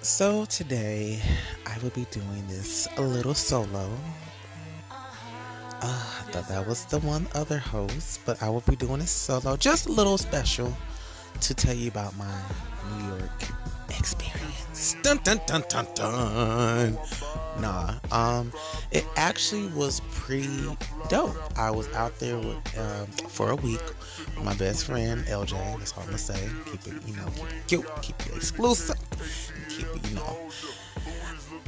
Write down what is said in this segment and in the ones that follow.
So today I will be doing this a little solo. Uh, I thought that was the one other host, but I will be doing it solo, just a little special to tell you about my New York experience. Dun dun dun dun dun. Nah, um, it actually was pretty dope. I was out there with, um, for a week with my best friend LJ. That's all I'm gonna say. Keep it, you know, keep it cute, keep it exclusive, keep you know,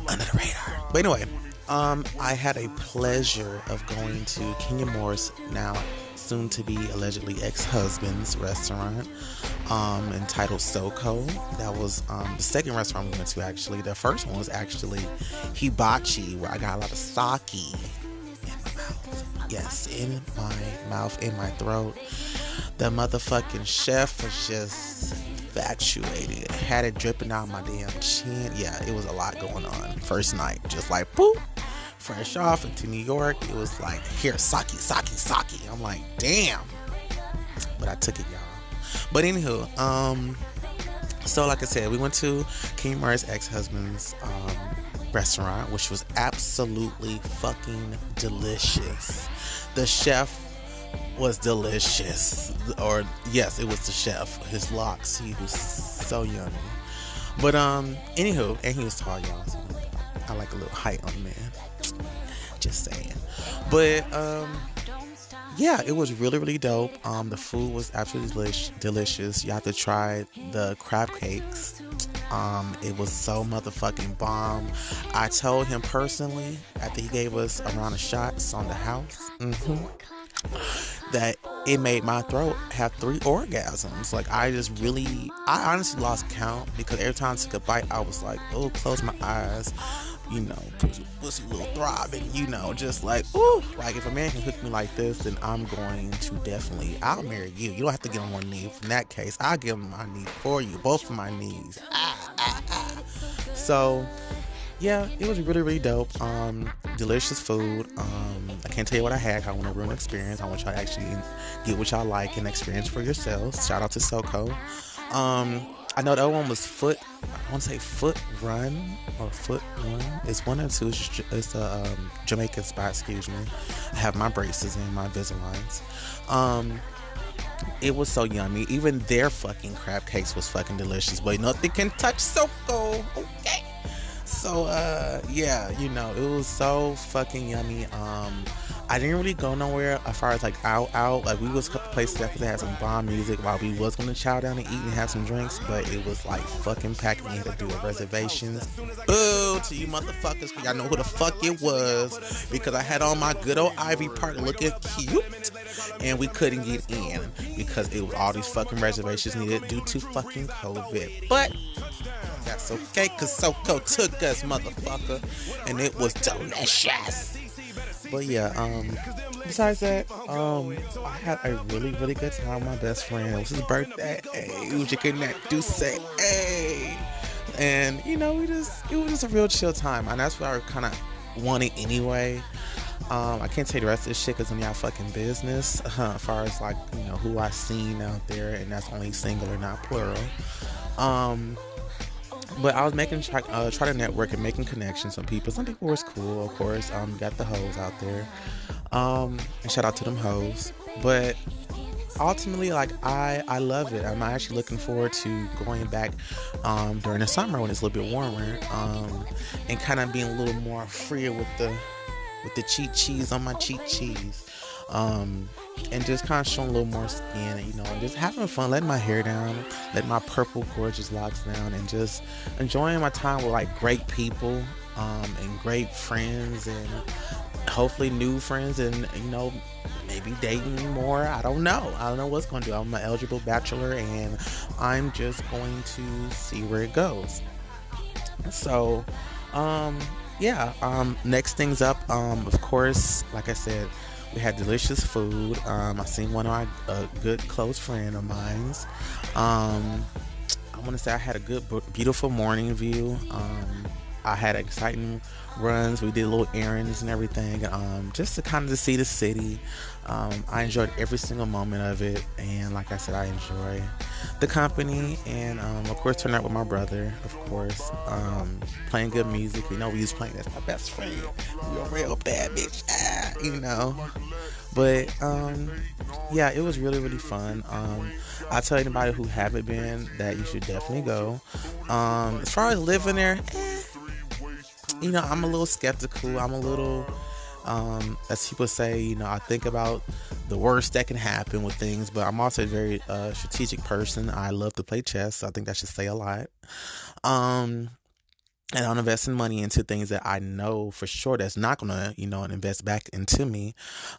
under the radar. But anyway, um, I had a pleasure of going to Kenya Moore's now soon to be allegedly ex-husband's restaurant um, entitled Soco. That was um, the second restaurant we went to actually. The first one was actually Hibachi, where I got a lot of sake in my mouth. Yes, in my mouth, in my throat. The motherfucking chef was just infatuated. Had it dripping down my damn chin. Yeah, it was a lot going on. First night, just like boop fresh off into New York, it was like, here, sake, sake, sake. I'm like, damn. But I took it, y'all. But anywho, um, so like I said, we went to Kenya Moore's ex-husband's um, restaurant, which was absolutely fucking delicious. The chef was delicious, or yes, it was the chef. His locks, he was so yummy. But um, anywho, and he was tall, y'all. So I like a little height on the man. Just saying. But um yeah, it was really really dope. Um the food was absolutely delicious. You have to try the crab cakes. Um it was so motherfucking bomb. I told him personally after he gave us a round of shots on the house. Mm-hmm, that it made my throat have three orgasms. Like I just really, I honestly lost count because every time I took a bite, I was like, oh, close my eyes you know, pussy, pussy little throbbing, you know, just like, ooh, like if a man can hook me like this, then I'm going to definitely, I'll marry you. You don't have to get on one knee. In that case, I'll give him my knee for you, both of my knees. Ah, ah, ah. So, yeah, it was really, really dope. Um, delicious food. Um, can't tell you what I had. I want to ruin experience. I want y'all to actually get what y'all like and experience for yourselves. Shout out to Soco. Um, I know the other one was Foot. I want to say Foot Run or Foot One. It's one or two. It's, it's a um, Jamaican spot. Excuse me. I have my braces and my Invisaligns. Um, it was so yummy. Even their fucking crab cakes was fucking delicious. But nothing can touch Soco. Okay. So uh, yeah, you know, it was so fucking yummy. Um, I didn't really go nowhere as far as like out out. Like we was a couple places that had some bomb music while we was gonna chow down and eat and have some drinks, but it was like fucking packed. We had to do a reservations. Boo to you motherfuckers, y'all know who the fuck it was because I had on my good old Ivy Park looking cute, and we couldn't get in because it was all these fucking reservations needed due to fucking COVID. But that's okay, cause Soco took us, motherfucker, and it was delicious. But yeah, um, besides that, um, I had a really, really good time with my best friend. It was his birthday. Hey, we could not do say, hey. And, you know, we just, it was just a real chill time. And that's what I kind of wanted anyway. Um, I can't tell you the rest of this shit because I'm y'all fucking business. Uh, as far as like, you know, who I seen out there, and that's only single or not plural. Um, but I was making try, uh, try to network and making connections with people. Some people was cool, of course. Um, got the hoes out there. Um, and shout out to them hoes. But ultimately, like I, I love it. I'm actually looking forward to going back um, during the summer when it's a little bit warmer, um, and kind of being a little more freer with the with the cheat cheese on my cheat cheese. Um, and just kind of showing a little more skin, you know, and just having fun, letting my hair down, letting my purple gorgeous locks down, and just enjoying my time with like great people um, and great friends, and hopefully new friends, and you know, maybe dating more. I don't know. I don't know what's going to do. I'm an eligible bachelor, and I'm just going to see where it goes. So, um, yeah. Um, next things up, um, of course, like I said we had delicious food. Um, I seen one of my a good close friend of mine's. Um, I want to say I had a good, beautiful morning view. Um, I had exciting runs. We did little errands and everything, um, just to kind of see the city. Um, I enjoyed every single moment of it, and like I said, I enjoy the company, and um, of course, turning out with my brother, of course, um, playing good music. You know, we was playing as my best friend. We a real bad bitch, ah, you know. But um, yeah, it was really really fun. Um, I tell anybody who haven't been that you should definitely go. As far as living there, eh, you know, I'm a little skeptical. I'm a little, um, as people say, you know, I think about the worst that can happen with things, but I'm also a very uh, strategic person. I love to play chess. So I think that should say a lot. Um, and I'm investing money into things that I know for sure that's not gonna, you know, invest back into me.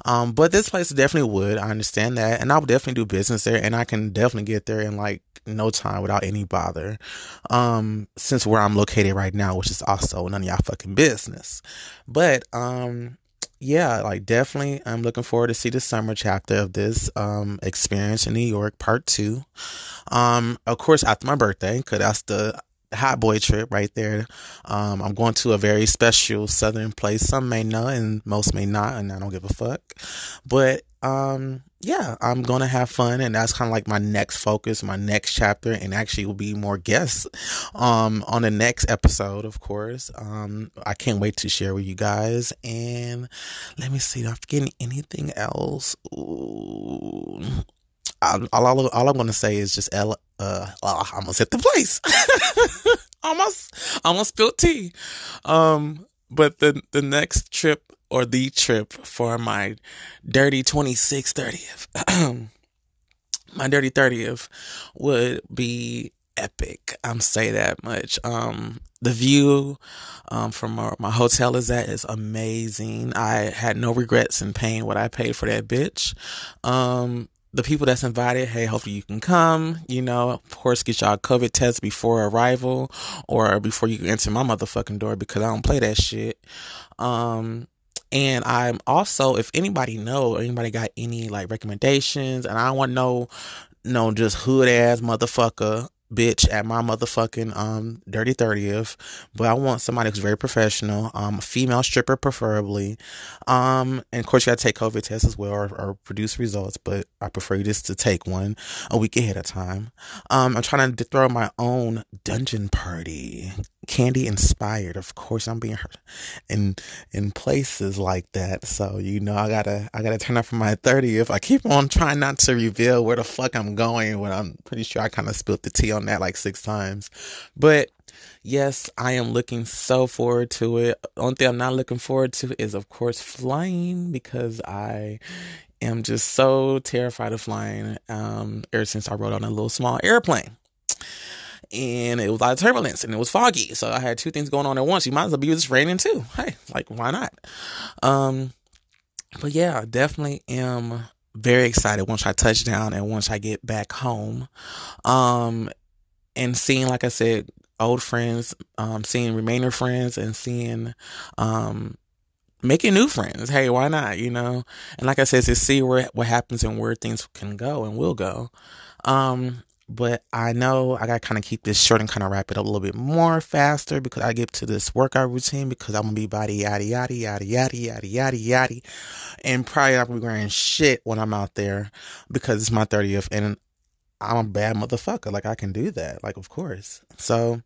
Um, but this place definitely would. I understand that, and I would definitely do business there, and I can definitely get there in like no time without any bother. Um, since where I'm located right now, which is also none of y'all fucking business. But um, yeah, like definitely, I'm looking forward to see the summer chapter of this um experience in New York, part two. Um, of course, after my birthday, because that's the hot boy trip right there. Um, I'm going to a very special southern place. Some may know and most may not, and I don't give a fuck. But um, yeah, I'm gonna have fun, and that's kind of like my next focus, my next chapter, and actually will be more guests um on the next episode, of course. Um, I can't wait to share with you guys. And let me see, I'm I forgetting anything else? Ooh all, all, all I'm gonna say is just Ella. Uh, uh, I almost hit the place. almost, almost spilled tea. Um, but the the next trip or the trip for my dirty 26 30th, my dirty 30th would be epic. I'm say that much. Um, the view um, from my, my hotel is at is amazing. I had no regrets in paying what I paid for that bitch. Um, the people that's invited, hey, hopefully you can come. You know, of course, get y'all COVID test before arrival or before you enter my motherfucking door because I don't play that shit. Um, and I'm also, if anybody know, anybody got any like recommendations, and I want know, no, just hood ass motherfucker bitch at my motherfucking um dirty 30th but i want somebody who's very professional um a female stripper preferably um and of course you gotta take covid tests as well or, or produce results but i prefer you just to take one a week ahead of time. Um i'm trying to throw my own dungeon party candy inspired. Of course i'm being hurt in in places like that. So you know i gotta i gotta turn up for my 30th i keep on trying not to reveal where the fuck i'm going when i'm pretty sure i kind of spilled the tea on that like six times. But yes i am looking so forward to it. Only thing i'm not looking forward to is of course flying because i am just so terrified of flying um ever since i rode on a little small airplane and it was a lot of turbulence and it was foggy. So I had two things going on at once. You might as well be just raining too. Hey, like why not? Um, but yeah, definitely am very excited once I touch down and once I get back home. Um, and seeing, like I said, old friends, um, seeing remainder friends and seeing, um, making new friends. Hey, why not? You know, and like I said, to see where what happens and where things can go and will go. Um, but I know I gotta kind of keep this short and kind of wrap it up a little bit more faster because I get to this workout routine because I'm gonna be body yada yada yada yada yada yada yada, and probably gonna be wearing shit when I'm out there because it's my 30th and I'm a bad motherfucker. Like I can do that. Like of course. So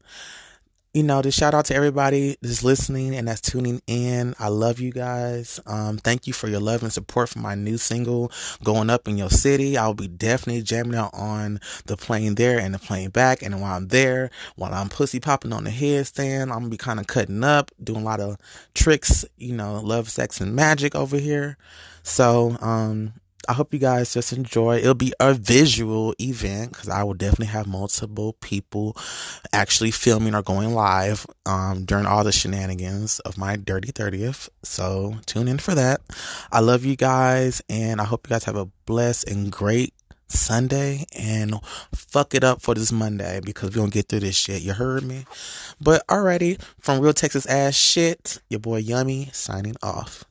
you know, just shout out to everybody that's listening and that's tuning in. I love you guys. Um, thank you for your love and support for my new single going up in your city. I'll be definitely jamming out on the plane there and the plane back. And while I'm there, while I'm pussy popping on the headstand, I'm gonna be kind of cutting up, doing a lot of tricks, you know, love, sex, and magic over here. So, um, I hope you guys just enjoy. It'll be a visual event because I will definitely have multiple people actually filming or going live um, during all the shenanigans of my dirty 30th. So tune in for that. I love you guys and I hope you guys have a blessed and great Sunday and fuck it up for this Monday because we don't get through this shit. You heard me? But alrighty, from Real Texas Ass Shit, your boy Yummy signing off.